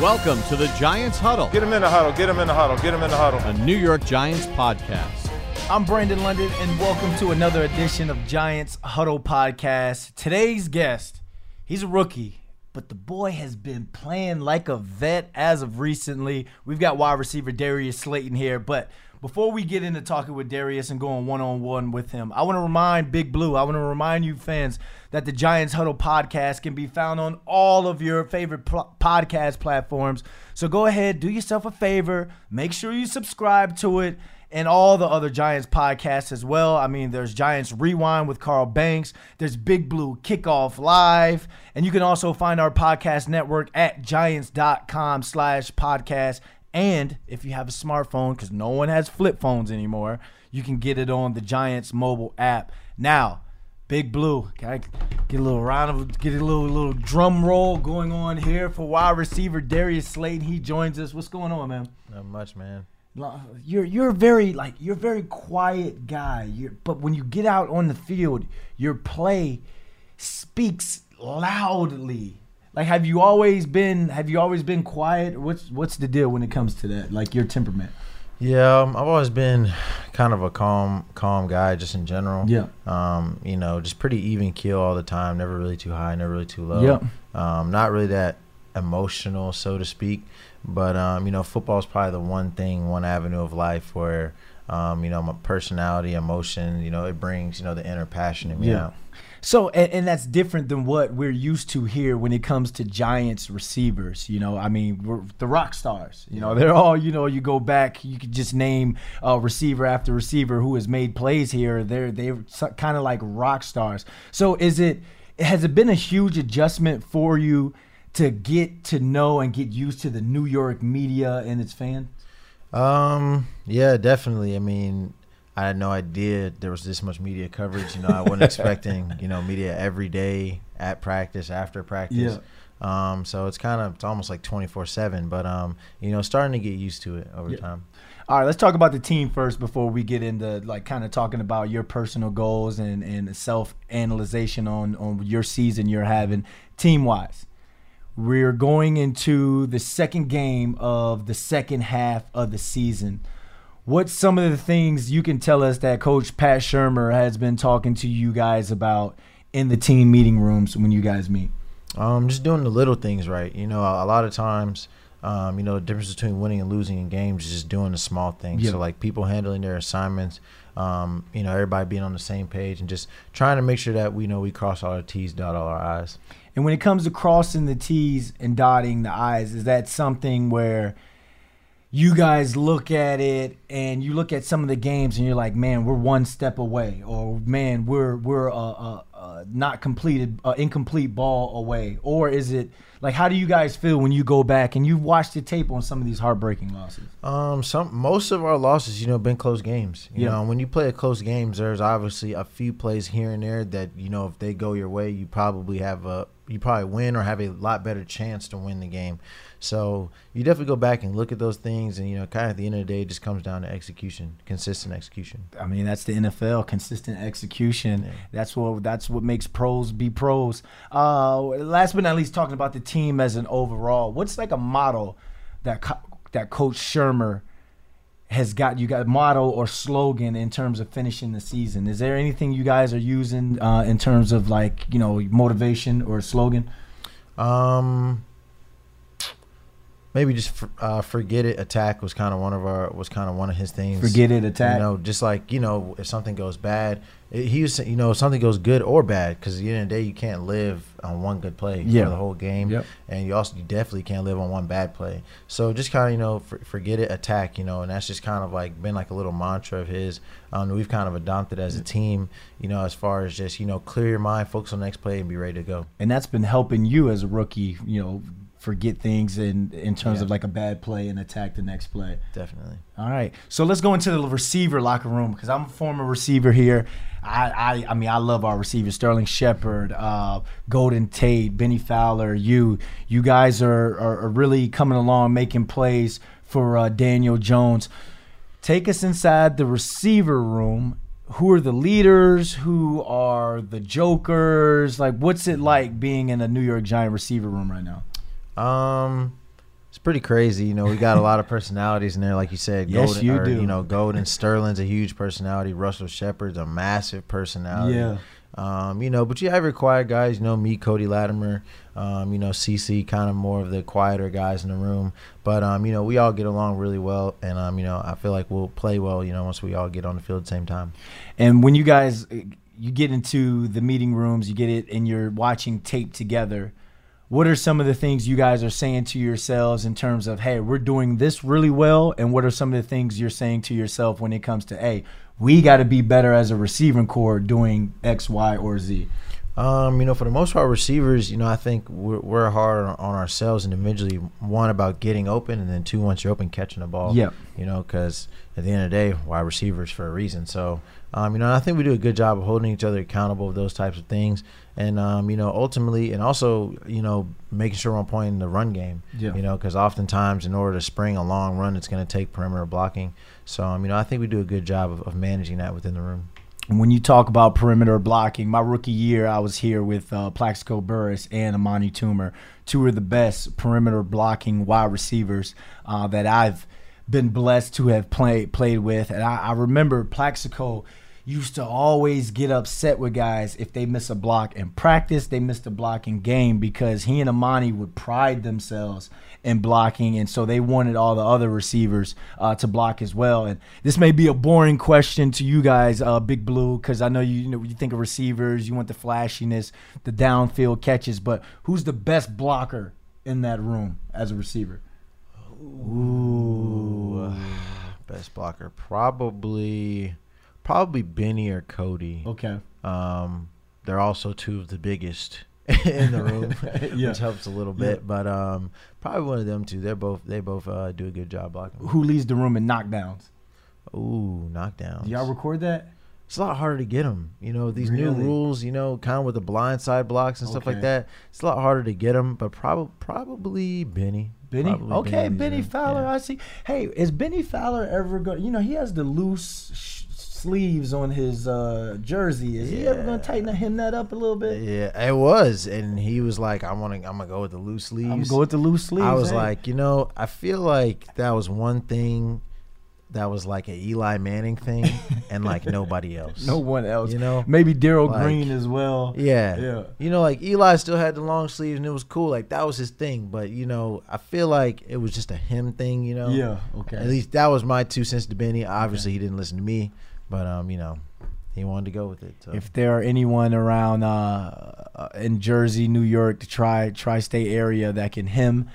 Welcome to the Giants Huddle, Get him in the huddle. Get him in the huddle. Get him in the huddle. a New York Giants podcast. I'm Brandon London, and welcome to another edition of Giants Huddle Podcast. Today's guest, he's a rookie, but the boy has been playing like a vet as of recently. We've got wide receiver Darius Slayton here, but before we get into talking with Darius and going one on one with him, I want to remind Big Blue, I want to remind you fans that the Giants Huddle podcast can be found on all of your favorite pl- podcast platforms. So go ahead, do yourself a favor, make sure you subscribe to it and all the other Giants podcasts as well. I mean, there's Giants Rewind with Carl Banks, there's Big Blue Kickoff Live, and you can also find our podcast network at giants.com slash podcast. And if you have a smartphone, because no one has flip phones anymore, you can get it on the Giants mobile app. Now, Big Blue, can I get a little round of get a little little drum roll going on here for wide receiver Darius Slayton. He joins us. What's going on, man? Not much, man. You're you're very like you're a very quiet guy. You're, but when you get out on the field, your play speaks loudly. Like, have you always been have you always been quiet? What's what's the deal when it comes to that? Like your temperament. Yeah, um, I've always been kind of a calm, calm guy, just in general. Yeah. Um, you know, just pretty even keel all the time. Never really too high, never really too low. Yeah. Um, not really that emotional, so to speak. But um, you know, football is probably the one thing, one avenue of life where, um, you know, my personality, emotion, you know, it brings, you know, the inner passion in me Yeah. out. So, and, and that's different than what we're used to here when it comes to Giants receivers. You know, I mean, we're the rock stars. You know, they're all, you know, you go back, you could just name uh, receiver after receiver who has made plays here. They're, they're kind of like rock stars. So, is it, has it been a huge adjustment for you to get to know and get used to the New York media and its fans? Um, yeah, definitely. I mean, I had no idea there was this much media coverage. You know, I wasn't expecting, you know, media every day at practice, after practice. Yeah. Um, so it's kind of it's almost like 24/7, but um, you know, starting to get used to it over Yeah. time. All right, let's talk about the team first before we get into like kind of talking about your personal goals and, and self analyzation on on your season you're having team wise. We're going into the second game of the second half of the season. What's some of the things you can tell us that Coach Pat Shurmur has been talking to you guys about in the team meeting rooms when you guys meet? Um, just doing the little things right. You know, a, lot of times, um, you know, the difference between winning and losing in games is just doing the small things. Yeah. So like people handling their assignments, um, you know, everybody being on the same page and just trying to make sure that we know we cross all our T's, dot all our I's. And when it comes to crossing the T's and dotting the I's, is that something where you guys look at it and you look at some of the games and you're like, man, we're one step away, or man, we're we're a, a, a not completed, uh, incomplete ball away, or is it like how do you guys feel when you go back and you've watched the tape on some of these heartbreaking losses? Um, some most of our losses, you know, been close games. You Yeah. know, when you play a close games, there's obviously a few plays here and there that you know if they go your way, you probably have a you probably win or have a lot better chance to win the game. So you definitely go back and look at those things, and you know, kind of at the end of the day, it just comes down to execution, consistent execution. I mean, that's the NFL, consistent execution. Yeah. That's what that's what makes pros be pros. Uh, last but not least, talking about the team as an overall, what's like a model that co- that Coach Shurmur has got? You got motto or slogan in terms of finishing the season? Is there anything you guys are using uh, in terms of like you know motivation or slogan? Um, maybe just for, uh, forget it. Attack was kind of one of our was kind of one of his things. Forget it, attack. You know, just like you know, if something goes bad, it, he was you know if something goes good or bad, because at the end of the day, you can't live on one good play Yeah. for the whole game, Yep. and you also you definitely can't live on one bad play. So just kind of you know for, forget it, attack. You know, and that's just kind of like been like a little mantra of his. Um, we've kind of adopted as a team. You know, as far as just you know, clear your mind, focus on the next play, and be ready to go. and that's been helping you as a rookie. You know, forget things in in terms Yeah. of like a bad play and attack the next play. Definitely. All right, so let's go into the receiver locker room because I'm a former receiver here. I, I, I mean, I love our receivers: Sterling Shepard, uh, Golden Tate, Bennie Fowler. You, you guys are, are, are really coming along, making plays for uh, Daniel Jones. Take us inside the receiver room. Who are the leaders? Who are the jokers? Like, what's it like being in a New York Giant receiver room right now? Um, It's pretty crazy. You know, we got a lot of personalities in there, like you said. Yes, Golden, you or, do. You know, Golden Sterling's a huge personality. Russell Shepard's a massive personality. Yeah. Um, you know, but you have your quiet guys. You know, me, Cody Latimer. Um, you know, CC, kind of more of the quieter guys in the room. But um, you know, we all get along really well, and um, you know, I feel like we'll play well. You know, once we all get on the field at the same time. And when you guys you get into the meeting rooms, you get it, and you're watching tape together. What are some of the things you guys are saying to yourselves in terms of, hey, we're doing this really well? And what are some of the things you're saying to yourself when it comes to, hey, we got to be better as a receiving corps doing X, Y, or Z? Um, you know, for the most part, receivers, you know, I think we're, we're hard on, on ourselves individually. One about getting open, and then two, once you're open, catching the ball. Yeah. You know, because at the end of the day, why receivers for a reason. So, um, you know, I think we do a good job of holding each other accountable of those types of things, and um, you know, ultimately, and also, you know, making sure we're on point in the run game. Yeah. You know, because oftentimes, in order to spring a long run, it's going to take perimeter blocking. So, um, you know, I think we do a good job of, of managing that within the room. when you talk about perimeter blocking, my rookie year, I was here with uh, Plaxico Burress and Amani Toomer, two of the best perimeter blocking wide receivers uh, that I've been blessed to have played played with. And I, I remember Plaxico used to always get upset with guys if they miss a block in practice, they missed a block in game because he and Amani would pride themselves in blocking, and so they wanted all the other receivers uh, to block as well. And this may be a boring question to you guys, uh, Big Blue, because I know you, you know you think of receivers, you want the flashiness, the downfield catches, but who's the best blocker in that room as a receiver? Ooh, best blocker probably, probably Benny or Cody. Okay. Um, they're also two of the biggest in the room, Yeah. which helps a little bit. But um, probably one of them two. They're both they both uh, do a good job blocking. Who leads the room in knockdowns? Ooh, knockdowns. Do y'all record that? it's a lot harder to get them. You know these new rules. You know, kind of with the blind side blocks and stuff like that. It's a lot harder to get them. But probably probably Benny. Benny. Probably okay, the Benny. Fowler. Yeah. I see. Hey, is Bennie Fowler ever going? You know, he has the loose sleeves on his uh, jersey. Is he ever going to Yeah. tighten him that up a little bit? Yeah, it was, and he was like, "I want to. I'm gonna go with the loose sleeves." I'm go with the loose sleeves. I was hey. like, you know, I feel like that was one thing that was like an Eli Manning thing, and like nobody else. no one else. You know, maybe Daryl like- Green as well. yeah, Yeah. You know, like Eli still had the long sleeves, and it was cool. Like that was his thing. But you know, I feel like it was just a him thing. You know. Yeah. Okay. At least that was my two cents to Benny. Obviously, he didn't listen to me, but um, you know, he wanted to go with it. So. if there are anyone around uh, uh, in Jersey, New York, the tri tri-state area that can him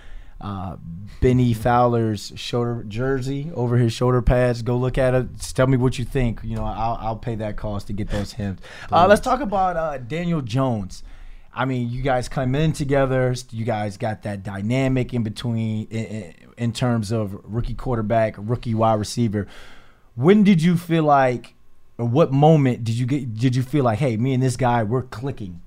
uh, Bennie Fowler's shoulder jersey over his shoulder pads, go look at it. Just tell me what you think. You know, I'll, I'll pay that cost to get those hymns. Uh, let's talk about uh, Daniel Jones. I mean, you guys come in together. You guys got that dynamic in between in, in, in terms of rookie quarterback, rookie wide receiver. When did you feel like, or what moment did you get? Did you feel like, hey, me and this guy, we're clicking?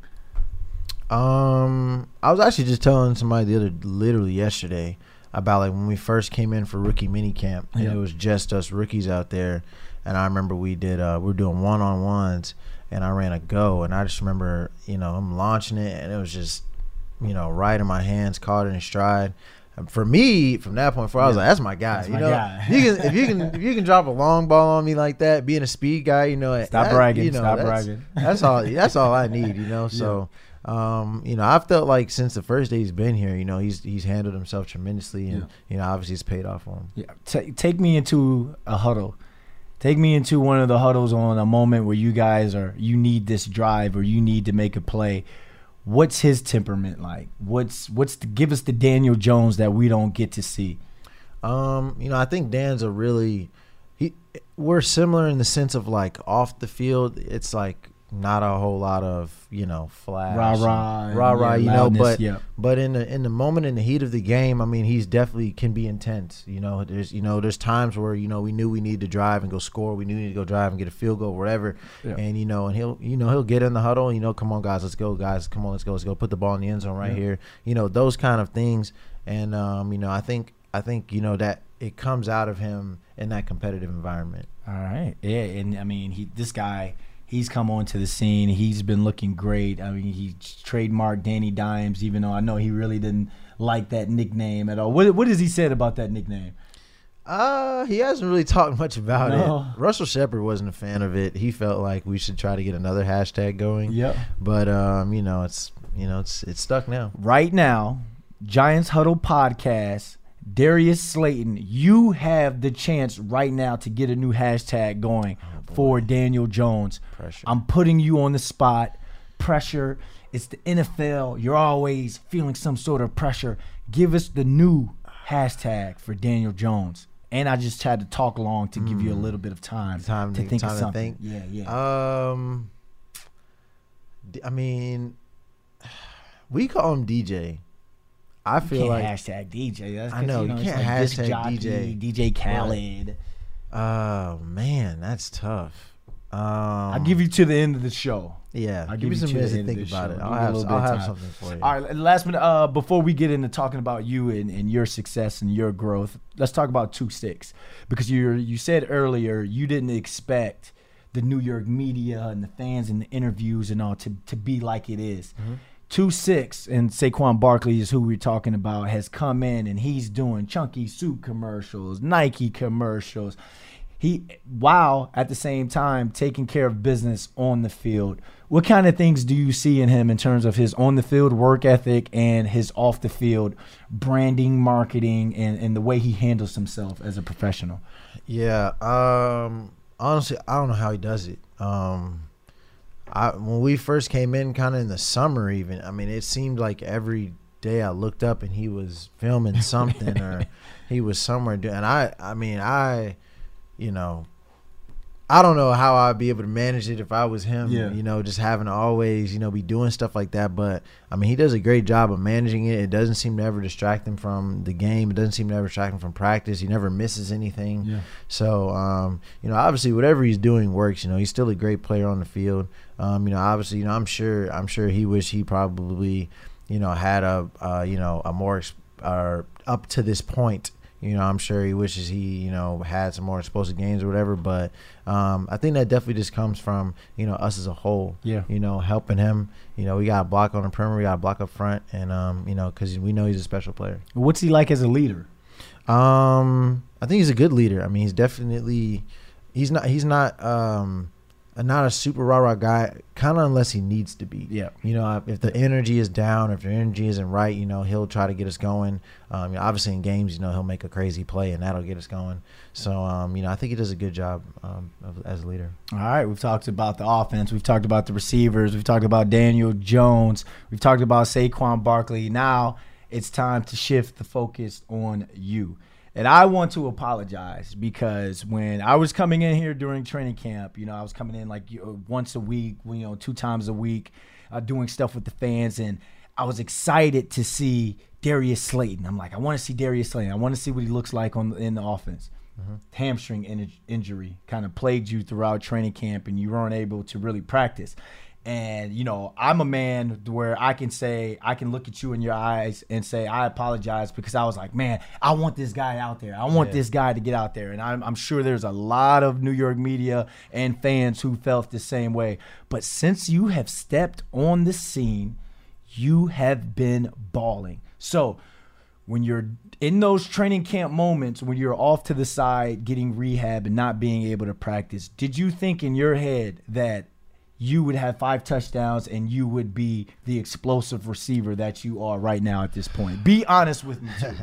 Um, I was actually just telling somebody the other, literally yesterday, about like when we first came in for rookie mini camp, and Yeah. it was just us rookies out there. And I remember we did, uh, we were doing one on ones, and I ran a go, and I just remember, you know, I'm launching it, and it was just, you know, right in my hands, caught it in stride. For me, from that point forward, I was like, "That's my guy." That's you my know, guy. you can if you can if you can drop a long ball on me like that, being a speed guy, you know, Stop that- bragging, You know, stop that's- bragging. That's all. That's all I need. You know, so um, you know, I've felt like since the first day he's been here, you know, he's he's handled himself tremendously, and Yeah. you know, obviously it's paid off for him. Yeah, Ta take me into a huddle. Take me into one of the huddles on a moment where you guys are you need this drive or you need to make a play. What's his temperament like? What's what's the, give us the Daniel Jones that we don't get to see? Um, you know, I think Dan's a really he. We're similar in the sense of like off the field, it's like not a whole lot of you know flash, Rah and- rah, rah rah. yeah, You know, but yeah. but in the in the moment in the heat of the game, I mean, he's definitely can be intense. You know, there's you know there's times where you know we knew we needed to drive and go score, we knew we needed to go drive and get a field goal, whatever. Yeah. And you know, and he'll you know he'll get in the huddle. You know, come on guys, let's go guys, come on, let's go, let's go, put the ball in the end zone right here. You know, those kind of things. And um, you know, I think I think you know that it comes out of him in that competitive environment. All right. Yeah, and I mean, he this guy He's come onto the scene. He's been looking great. I mean, he trademarked Danny Dimes, even though I know he really didn't like that nickname at all. What what has he said about that nickname? Uh, he hasn't really talked much about No. it. Russell Shepard wasn't a fan of it. He felt like we should try to get another hashtag going. Yep. But um, you know, it's you know, it's it's stuck now. Right now, Giants Huddle podcast. Darius Slayton, you have the chance right now to get a new hashtag going for Daniel Jones. Pressure. I'm putting you on the spot. Pressure. It's the NFL. You're always feeling some sort of pressure. Give us the new hashtag for Daniel Jones. And I just had to talk long to give you a little bit of time, Mm. Time to, to- think time of something. think. Yeah, yeah. Um, I mean, we call him DJ. I feel you feel can't like hashtag DJ. That's I 'cause, know, you, you know can't like hashtag jockey, DJ. DJ Khaled. Oh man, that's tough. Um, I'll give you to the end of the show. Yeah, I'll give me you some minutes to think about show. it. I'll have I'll have something for you. All right, last minute. Uh, before we get into talking about you and, and your success and your growth, let's talk about two sticks because you you said earlier you didn't expect the New York media and the fans and the interviews and all to to be like it is. Two six and Saquon Barkley is who we're talking about has come in and he's doing chunky soup commercials, Nike commercials. He while at the same time taking care of business on the field. What kind of things do you see in him in terms of his on the field work ethic and his off the field branding, marketing, and, and the way he handles himself as a professional? Yeah. Um. Honestly, I don't know how he does it. Um. I when we first came in, kind of in the summer, even. I mean, it seemed like every day I looked up and he was filming something or he was somewhere doing. And I, I mean, I, you know, I don't know how I'd be able to manage it if I was him. Yeah. You know, just having to always, you know, be doing stuff like that. But I mean, he does a great job of managing it. It doesn't seem to ever distract him from the game. It doesn't seem to ever distract him from practice. He never misses anything. So, um, you know, obviously, whatever he's doing works. You know, he's still a great player on the field. Um, you know, obviously, you know, I'm sure, I'm sure he wish he probably, you know, had a, uh, you know, a more, uh, up to this point. You know, I'm sure he wishes he, you know, had some more explosive games or whatever. But um, I think that definitely just comes from, you know, us as a whole. Yeah. You know, helping him. You know, we got a block on the perimeter, we got a block up front, and um, you know, because we know he's a special player. What's he like as a leader? Um, I think he's a good leader. I mean, he's definitely he's not he's not um not a super rah rah guy, kind of unless he needs to be. Yeah. You know, if the energy is down, if the energy isn't right, you know, he'll try to get us going. Um, you know, obviously in games, you know, he'll make a crazy play and that'll get us going. So, um, you know, I think he does a good job um, of, as a leader. All right, we've talked about the offense. We've talked about the receivers. We've talked about Daniel Jones. We've talked about Saquon Barkley. Now it's time to shift the focus on you. And I want to apologize because when I was coming in here during training camp, you know, I was coming in like once a week, you know, two times a week, uh, doing stuff with the fans, and I was excited to see Darius Slayton. I'm like, I want to see Darius Slayton. I want to see what he looks like on in the offense hamstring in- injury kind of plagued you throughout training camp and you weren't able to really practice. And you know, I'm a man where I can say I can look at you in your eyes and say I apologize because I was like, man, I want this guy out there. I want this guy to get out there. And I'm, I'm sure there's a lot of New York media and fans who felt the same way. But since you have stepped on the scene, you have been balling. So when you're in those training camp moments when you're off to the side getting rehab and not being able to practice, did you think in your head that you would have five touchdowns and you would be the explosive receiver that you are right now at this point? Be honest with me too.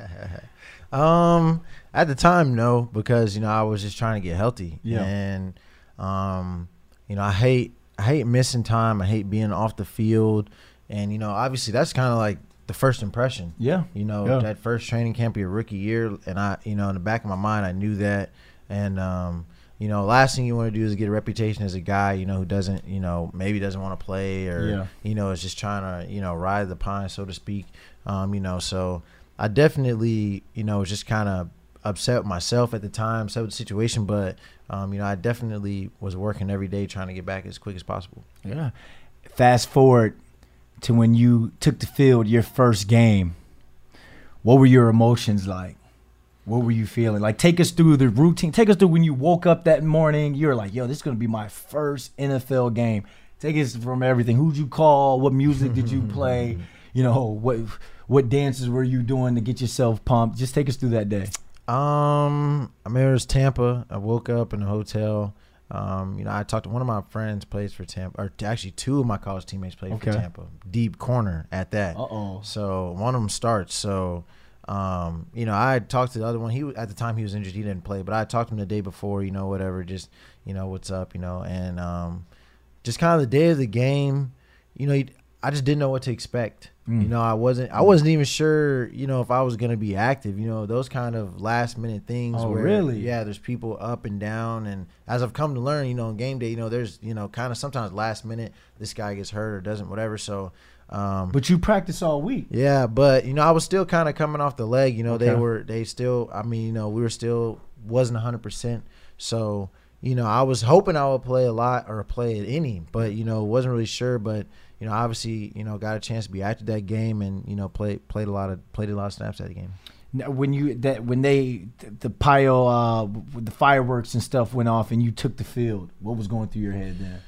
Um, at the time, no, because you know I was just trying to get healthy. Yeah. And um, you know I hate I hate missing time. I hate being off the field, and you know obviously that's kind of like the first impression. Yeah. You know Yeah. that first training camp, your rookie year, and I, you know, in the back of my mind, I knew that, and um, you know, last thing you want to do is get a reputation as a guy, you know, who doesn't, you know, maybe doesn't want to play or, Yeah. you know, is just trying to, you know, ride the pine, so to speak. Um, you know, so I definitely, you know, was just kind of upset with myself at the time, upset with the situation, but, um, you know, I definitely was working every day trying to get back as quick as possible. Yeah. Fast forward to when you took the field your first game. What were your emotions like? What were you feeling? Like, take us through the routine. Take us through when you woke up that morning. You're like, yo, this is gonna be my first NFL game. Take us from everything. Who'd you call? What music did you play? You know, what what dances were you doing to get yourself pumped? Just take us through that day. Um, I mean, it was Tampa. I woke up in a hotel. Um, you know, I talked to one of my friends plays for Tampa, or actually two of my college teammates played Okay. for Tampa. Deep corner at that. Uh-oh. So one of them starts. So, um, you know, I talked to the other one. He at the time he was injured. He didn't play, but I talked to him the day before. You know, whatever. Just you know, what's up? You know, and um, just kind of the day of the game. You know, I just didn't know what to expect. Mm. You know, I wasn't. I wasn't even sure. You know, if I was gonna be active. You know, those kind of last minute things. Oh, where, really? Yeah, there's people up and down, and as I've come to learn, you know, on game day, you know, there's you know, kind of sometimes last minute, this guy gets hurt or doesn't, whatever. So. Um, But you practice all week. yeah, but you know, I was still kind of coming off the leg. You know, they were they still. I mean, you know, we were still wasn't hundred percent. So you know, I was hoping I would play a lot or play at any, but you know, wasn't really sure. But you know, obviously, you know, got a chance to be active that game and you know, played played a lot of played a lot of snaps that game. Now, When you that when they the pile uh the fireworks and stuff went off and you took the field, what was going through your head then?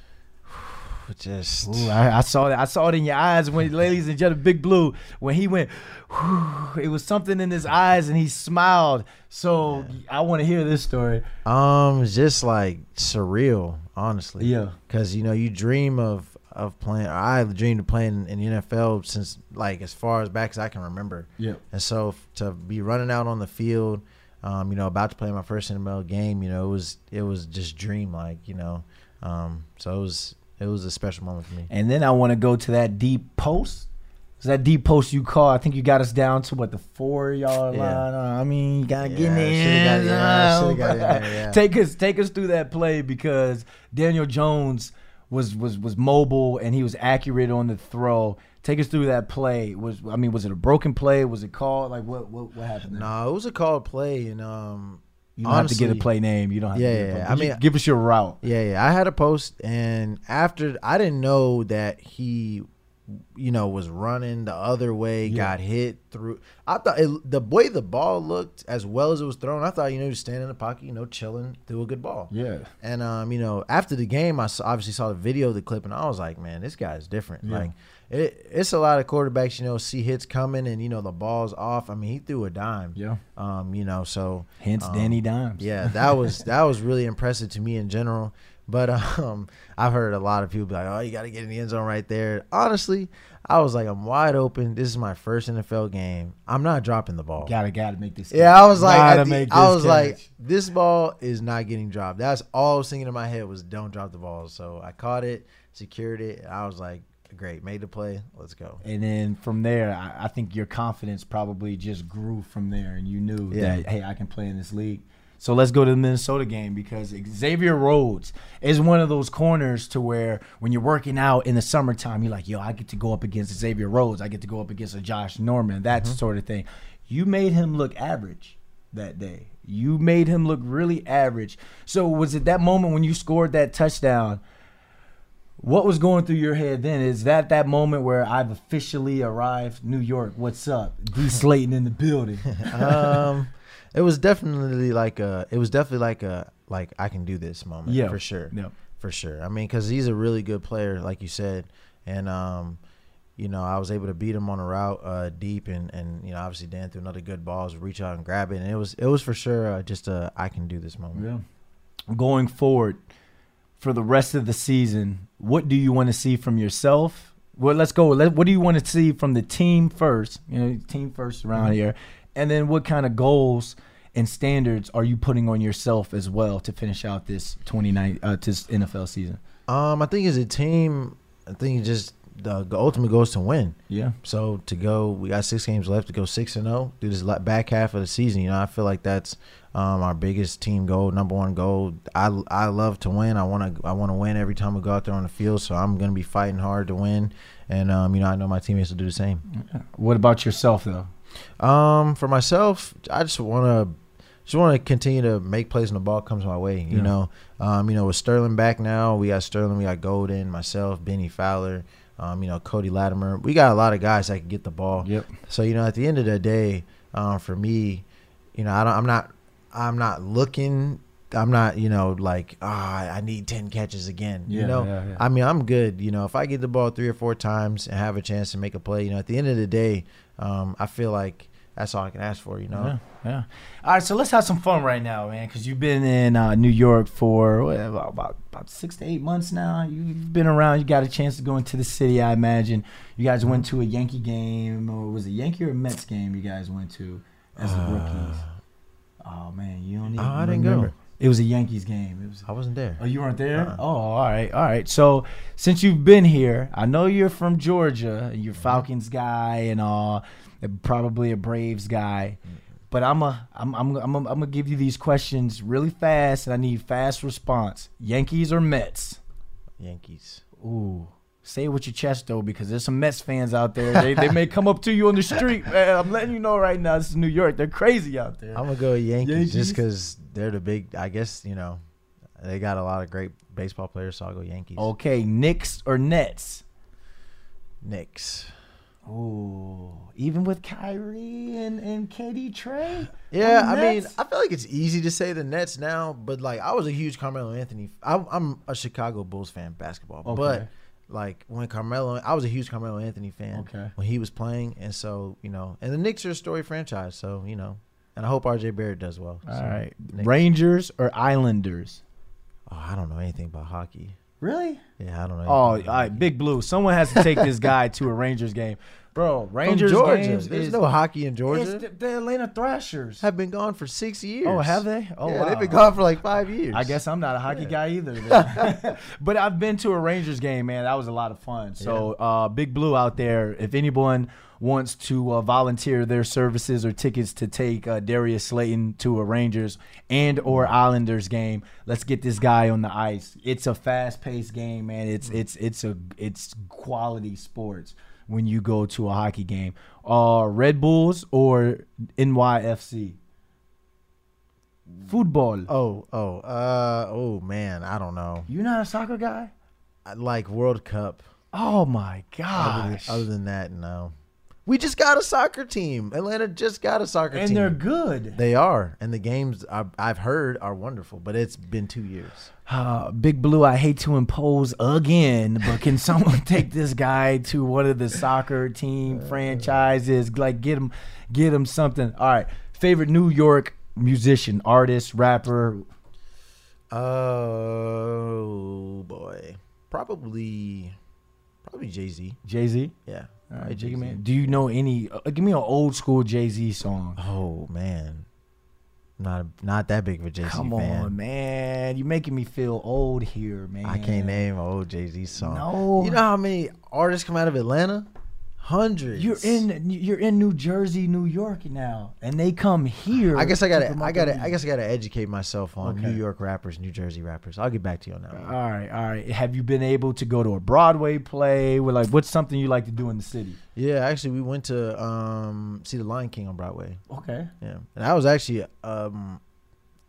Just Ooh, I, I saw that. I saw it in your eyes when, ladies and gentlemen, Big Blue, when he went, whew, it was something in his eyes and he smiled. So I want to hear this story. um, just like surreal, honestly. Yeah. because you know you dream of of playing. I dreamed of playing in the NFL since like as far as back as I can remember. Yeah. And so f- to be running out on the field, um, you know, about to play my first NFL game, you know, it was it was just dream like, you know. Um, so it was it was a special moment for me. And then I want to go to that deep post. So that deep post you call, I think you got us down to what the four yard Yeah. line. Uh, I mean, you gotta get in Yeah, there. got- yeah, got in there, yeah. Take us, take us through that play because Daniel Jones was was was mobile and he was accurate on the throw. Take us through that play. Was I mean, was it a broken play? Was it called? Like what what what happened? No, it was a called play and um you don't have to get a play name. You don't have Yeah, to get a yeah, play. yeah. I mean- give us your route. Yeah, yeah. I had a post, and after I didn't know that he, you know, was running the other way, Yeah. got hit through. I thought it, the way the ball looked, as well as it was thrown, I thought you know, just standing in the pocket, you know, chilling, threw a good ball. Yeah. And um, you know, after the game, I obviously saw the video of the clip, and I was like, man, this guy's different. Yeah. Like, it, it's a lot of quarterbacks, you know, see hits coming, and you know, the ball's off. I mean, he threw a dime. Yeah. Um, you know, so Hence um, Danny Dimes. yeah, that was that was really impressive to me in general. But um, I've heard a lot of people be like, "Oh, you got to get in the end zone right there." Honestly, I was like, "I'm wide open. This is my first NFL game. I'm not dropping the ball." Gotta gotta make this. Yeah, I was like, Gotta at the- I was like, this ball is not getting dropped. That's all I was thinking in my head was, "Don't drop the ball." So I caught it, secured it. and I was like, "Great, made the play. Let's go." And then from there, I, I think your confidence probably just grew from there, and you knew Yeah. that hey, I can play in this league. So let's go to the Minnesota game because Xavier Rhodes is one of those corners to where when you're working out in the summertime, you're like, yo, I get to go up against Xavier Rhodes, I get to go up against a Josh Norman, that Mm-hmm. sort of thing. You made him look average that day. You made him look really average. So was it that moment when you scored that touchdown? What was going through your head then? Is that that moment where I've officially arrived? New York, what's up? D Slayton in the building. um, it was definitely like a. It was definitely like a like I can do this moment. Yeah. for sure. Yeah. for sure. I mean, because he's a really good player, like you said, and um, you know, I was able to beat him on a route uh, deep, and and you know, obviously Dan threw another good ball, was reach out and grab it, and it was it was for sure uh, just a I can do this moment. Yeah. Going forward for the rest of the season, what do you want to see from yourself? Well, let's go. Let, what do you want to see from the team first? You know, team first around here, and then what kind of goals and standards are you putting on yourself as well to finish out this 29 uh, this NFL season? Um, I think as a team, I think just the, ultimate goal is to win. Yeah. So to go, we got six games left to go six and zero. Do this back half of the season. You know, I feel like that's um, our biggest team goal, number one goal. I I love to win. I want to I want to win every time we go out there on the field. So I'm gonna be fighting hard to win, and um, you know, I know my teammates will do the same. What about yourself though? Um, for myself, I just want to just want to continue to make plays when the ball comes my way. You Yeah. know, um, you know, with Sterling back now, we got Sterling, we got Golden, myself, Bennie Fowler, um, you know, Cody Latimer. We got a lot of guys that can get the ball. Yep. So you know, at the end of the day, um, for me, you know, I don't, I'm not, I'm not looking. I'm not, you know, like ah, I need ten catches again. Yeah, you know, yeah, yeah. I mean, I'm good. You know, if I get the ball three or four times and have a chance to make a play, you know, at the end of the day, um, I feel like that's all I can ask for. You know, Yeah, yeah. All right, so let's have some fun right now, man, because you've been in uh, New York for what, about, about about six to eight months now. You've been around. You got a chance to go into the city. I imagine you guys went to a Yankee game, or was it Yankee or Mets game? You guys went to as the rookies. Oh man, you don't even Uh, I didn't remember. go. It was a Yankees game. It was. I wasn't there. Oh, you weren't there? Uh-uh. Oh, all right, all right. So since you've been here, I know you're from Georgia. You're Mm-hmm. Falcons guy and uh, probably a Braves guy. But I'm a, I'm, I'm, I'm, I'm gonna give you these questions really fast, and I need fast response. Yankees or Mets? Yankees. Ooh, say it with your chest though, because there's some Mets fans out there. They, they may come up to you on the street. Man, I'm letting you know right now. This is New York. They're crazy out there. I'm gonna go Yankees, Yankees? just because they're the big. I guess you know, they got a lot of great baseball players, so I'll go Yankees. Okay, Knicks or Nets? Knicks. Ooh, even with Kyrie and, and KD Trey? Yeah, I mean, I feel like it's easy to say the Nets now, but like I was a huge Carmelo Anthony. I'm, I'm a Chicago Bulls fan, basketball, Okay. but like when Carmelo, I was a huge Carmelo Anthony fan Okay. when he was playing, and so you know, and the Knicks are a story franchise, so you know, and I hope RJ Barrett does well. All so, right. Knicks. Rangers or Islanders? Oh, I don't know anything about hockey. Really? Yeah, I don't know. Oh, all right. Big Blue. Someone has to take this guy to a Rangers game. Bro, From Rangers Georgia. games There's is, no hockey in it's Georgia. the, the Atlanta Thrashers. have been gone for six years. Oh, have they? Oh, yeah, wow. they've been gone for like five years. I guess I'm not a hockey guy either. then. but I've been to a Rangers game, man. That was a lot of fun. So, uh, Big Blue out there, if anyone wants to uh, volunteer their services or tickets to take uh, Darius Slayton to a Rangers and or Islanders game, let's get this guy on the ice. It's a fast-paced game, man. It's it's it's a it's quality sports when you go to a hockey game. Uh, Red Bulls or NYFC. Football. Oh, oh, uh, oh man, I don't know. You're not a soccer guy? I like World Cup. Oh my Other than, other than that, no. We just got a soccer team. Atlanta just got a soccer and team. And they're good. They are, and the games I've heard are wonderful. But it's been two years. Uh, Big Blue, I hate to impose again, but can someone take this guy to one of the soccer team franchises? Like get him, get him something. All right, favorite New York musician, artist, rapper. Oh boy, probably, probably Jay Z. Jay Z. Yeah, All right, Jay-Z. man. Do you know any? Uh, give me an old school Jay Z song. Oh man, not not that big of a Jay Z Come fan. on, man. You're making me feel old here, man. I can't name an old Jay Z song. No. You know how many artists come out of Atlanta? Hundreds. You're in you're in New Jersey, New York now, and they come here. I guess I gotta, I gotta, I guess I gotta educate myself on Okay. New York rappers, New Jersey rappers. I'll get back to you on that. All right, all right. Have you been able to go to a Broadway play? With like, what's something you like to do in the city? Yeah, actually, we went to um see the Lion King on Broadway. Okay. Yeah, and that was actually um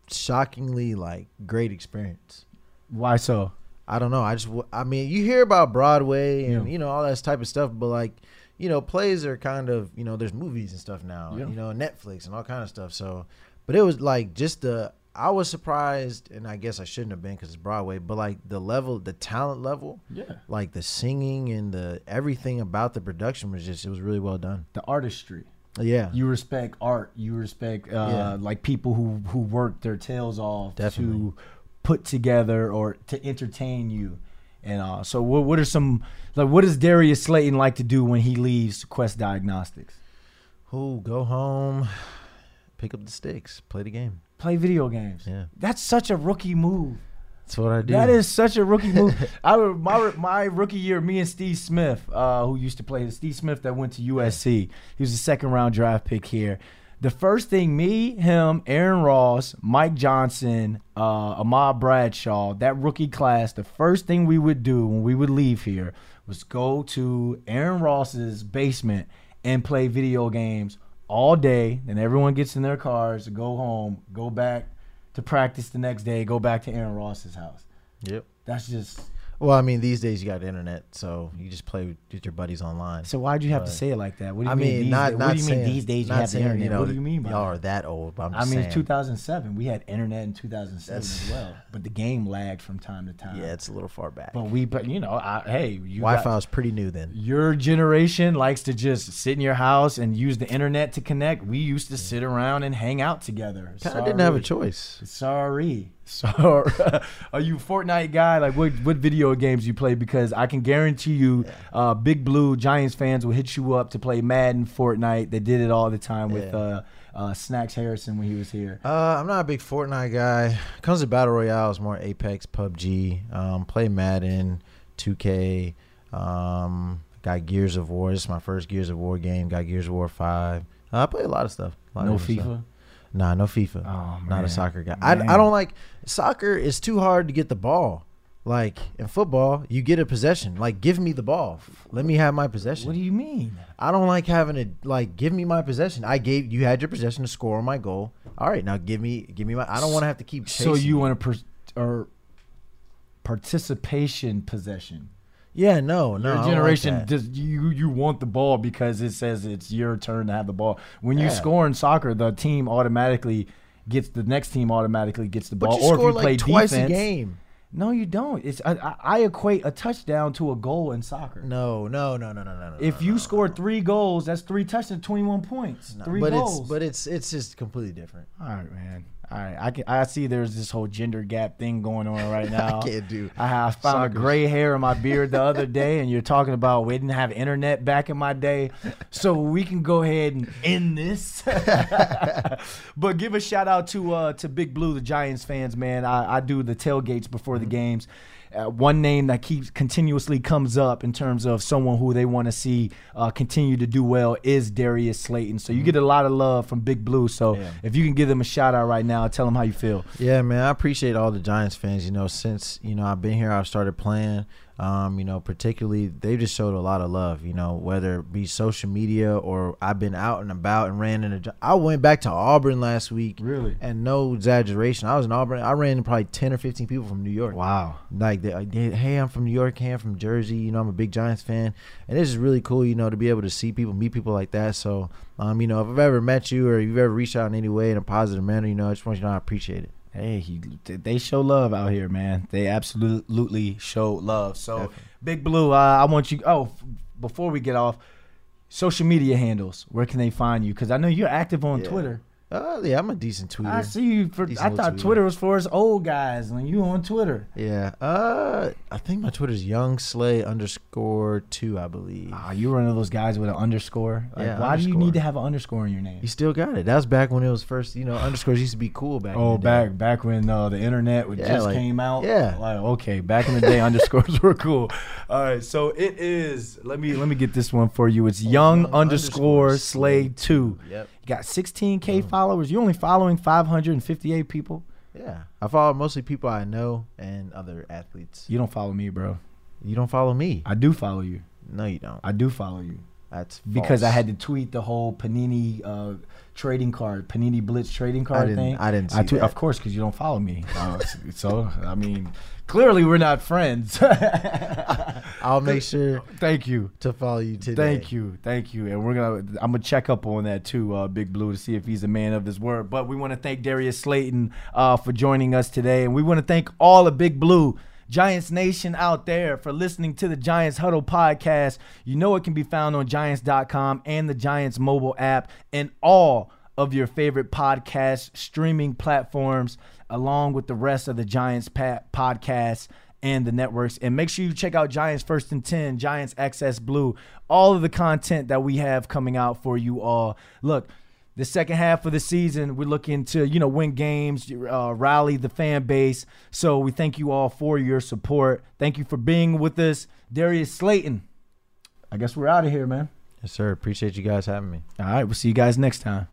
shockingly like great experience. Why so? I don't know. I just, I mean, you hear about Broadway and Yeah. you know all that type of stuff, but like, you know, plays are kind of, you know, there's movies and stuff now, Yeah. you know, Netflix and all kind of stuff. So, but it was like just the, I was surprised, and I guess I shouldn't have been because it's Broadway, but like the level, the talent level, Yeah. like the singing and the everything about the production was just, it was really well done. The artistry. Yeah, You respect art. You respect uh, Yeah. like people who who work their tails off Definitely. to put together or to entertain you. And uh, so, what what are some like what does Darius Slayton like to do when he leaves Quest Diagnostics? who go home, pick up the sticks, play the game. Play video games. Yeah, That's such a rookie move. that's what I do. That is such a rookie move. I my my rookie year, me and Steve Smith, uh, who used to play Steve Smith that went to USC. He was a second round draft pick here. The first thing me, him, Aaron Ross, Mike Johnson, uh, Ahmad Bradshaw, that rookie class, the first thing we would do when we would leave here was go to Aaron Ross's basement and play video games all day. Then everyone gets in their cars, go home, go back to practice the next day, go back to Aaron Ross's house. Yep. That's just Well, I mean, these days you got internet, so you just play with your buddies online. So why'd you have to say it like that? What do you I mean? mean, not not what do you saying, mean these days you have the saying, internet? You know, what do you mean by y'all that? are that old? But I'm I mean, saying, 2007. We had internet in 2007 That's- as well, but the game lagged from time to time. Yeah, it's a little far back. but we, but you know, I, hey, you Wi-Fi got- was pretty new then. your generation likes to just sit in your house and use the internet to connect. We used to sit around and hang out together. Kind of didn't have a choice. Sorry. Sorry. Are you a Fortnite guy? Like what what video games you play? Because I can guarantee you, uh, Big Blue Giants fans will hit you up to play Madden, Fortnite. They did it all the time with Yeah. uh, uh, Snacks Harrison when he was here. Uh, I'm not a big Fortnite guy. Comes to battle royale, it's more Apex, PUBG. Um, play Madden, 2K. Um, got Gears of War. This is my first Gears of War game. Got Gears of War Five. Uh, I play a lot of stuff. Lot No of FIFA. stuff. Nah, no FIFA. Oh, Not a soccer guy. I, I don't like soccer. Is too hard to get the ball. Like in football, you get a possession. Like give me the ball. Let me have my possession. What do you mean? I don't like having to like give me my possession. I gave you had your possession to score on my goal. All right, now give me give me my. I don't want to have to keep. So you want a per, or participation possession? Yeah, no, no. Your like generation just you you want the ball because it says it's your turn to have the ball. When you Yeah. score in soccer, the team automatically gets the next team automatically gets the ball. But you or score if you like play twice defense, a game. No, you don't. It's I, I, I equate a touchdown to a goal in soccer. No, no, no, no, no, no. no, If no, you no. score three goals, that's three touchdowns, twenty-one points, No, three but goals. it's but it's it's just completely different. all right, man. All right, I can I see there's this whole gender gap thing going on right now. I can't do. I have found a gray hair in my beard the other day, and you're talking about we didn't have internet back in my day, so we can go ahead and end this. but give a shout out to uh, to Big Blue, the Giants fans, man. I, I do the tailgates before the games. Uh, one name that keeps continuously comes up in terms of someone who they want to see uh, continue to do well is Darius Slayton. So you get a lot of love from Big Blue. So Yeah. if you can give them a shout out right now, tell them how you feel. Yeah, man, I appreciate all the Giants fans. You know, since you know I've been here, I've started playing. Um, you know, particularly they just showed a lot of love. You know, whether it be social media or I've been out and about and ran into. I went back to Auburn last week. Really? And no exaggeration, I was in Auburn. I ran into probably ten or fifteen people from New York. Wow. Like, they, they- hey, I'm from New York. Hey, I'm from Jersey. You know, I'm a big Giants fan, and it's just really cool. You know, to be able to see people, meet people like that. So, um, you know, if I've ever met you or you've ever reached out in any way in a positive manner, you know, I just want you to know I appreciate it. Hey, he, they show love out here, man. They absolutely show love. So, Definitely. Big Blue, uh, I want you. Oh, f- before we get off, social media handles. Where can they find you? Because I know you're active on Yeah. Twitter. Uh, yeah, I'm a decent tweeter. I see you. For I thought tweeter. Twitter was for us old guys. When you on Twitter, Yeah. Uh, I think my Twitter's young slay underscore two, I believe. ah, you were one of those guys with an underscore. Like, Yeah, why do you need to have an underscore in your name? You still got it. That was back when it was first. You know, underscores used to be cool back. Oh, in the day. back back when uh, the internet would Yeah, just like- came out. yeah. Like okay, back in the day, underscores were cool. All right, so it is. Let me let me get this one for you. It's young, Young underscore underscore slay Slay two. Yep. Got 16k followers. You only following 558 people. Yeah. I follow mostly people I know and other athletes. You don't follow me, bro. You don't follow me. I do follow you. No, you don't. I do follow you That's because I had to tweet the whole Panini uh, trading card, Panini Blitz trading card didn't- thing. I didn't I tweet, that. of course, because you don't follow me. Uh, so I mean, clearly we're not friends. I'll make sure Thank you. to follow you today. Thank you, thank you, and we're gonna. I'm gonna check up on that too, uh, Big Blue, to see if he's a man of his word. But we want to thank Darius Slayton uh, for joining us today, and we want to thank all of Big Blue Giants Nation out there for listening to the Giants Huddle podcast. You know it can be found on Giants.com and the Giants mobile app, and all of your favorite podcast streaming platforms, along with the rest of the Giants podcasts and the networks. And make sure you check out Giants First and 10, Giants XS Blue, all of the content that we have coming out for you all. Look, the second half of the season, we're looking to, you know, win games, uh, rally the fan base. So we thank you all for your support. Thank you for being with us. Darius Slayton. I guess we're out of here, man. Yes, sir. Appreciate you guys having me. All right, we'll see you guys next time.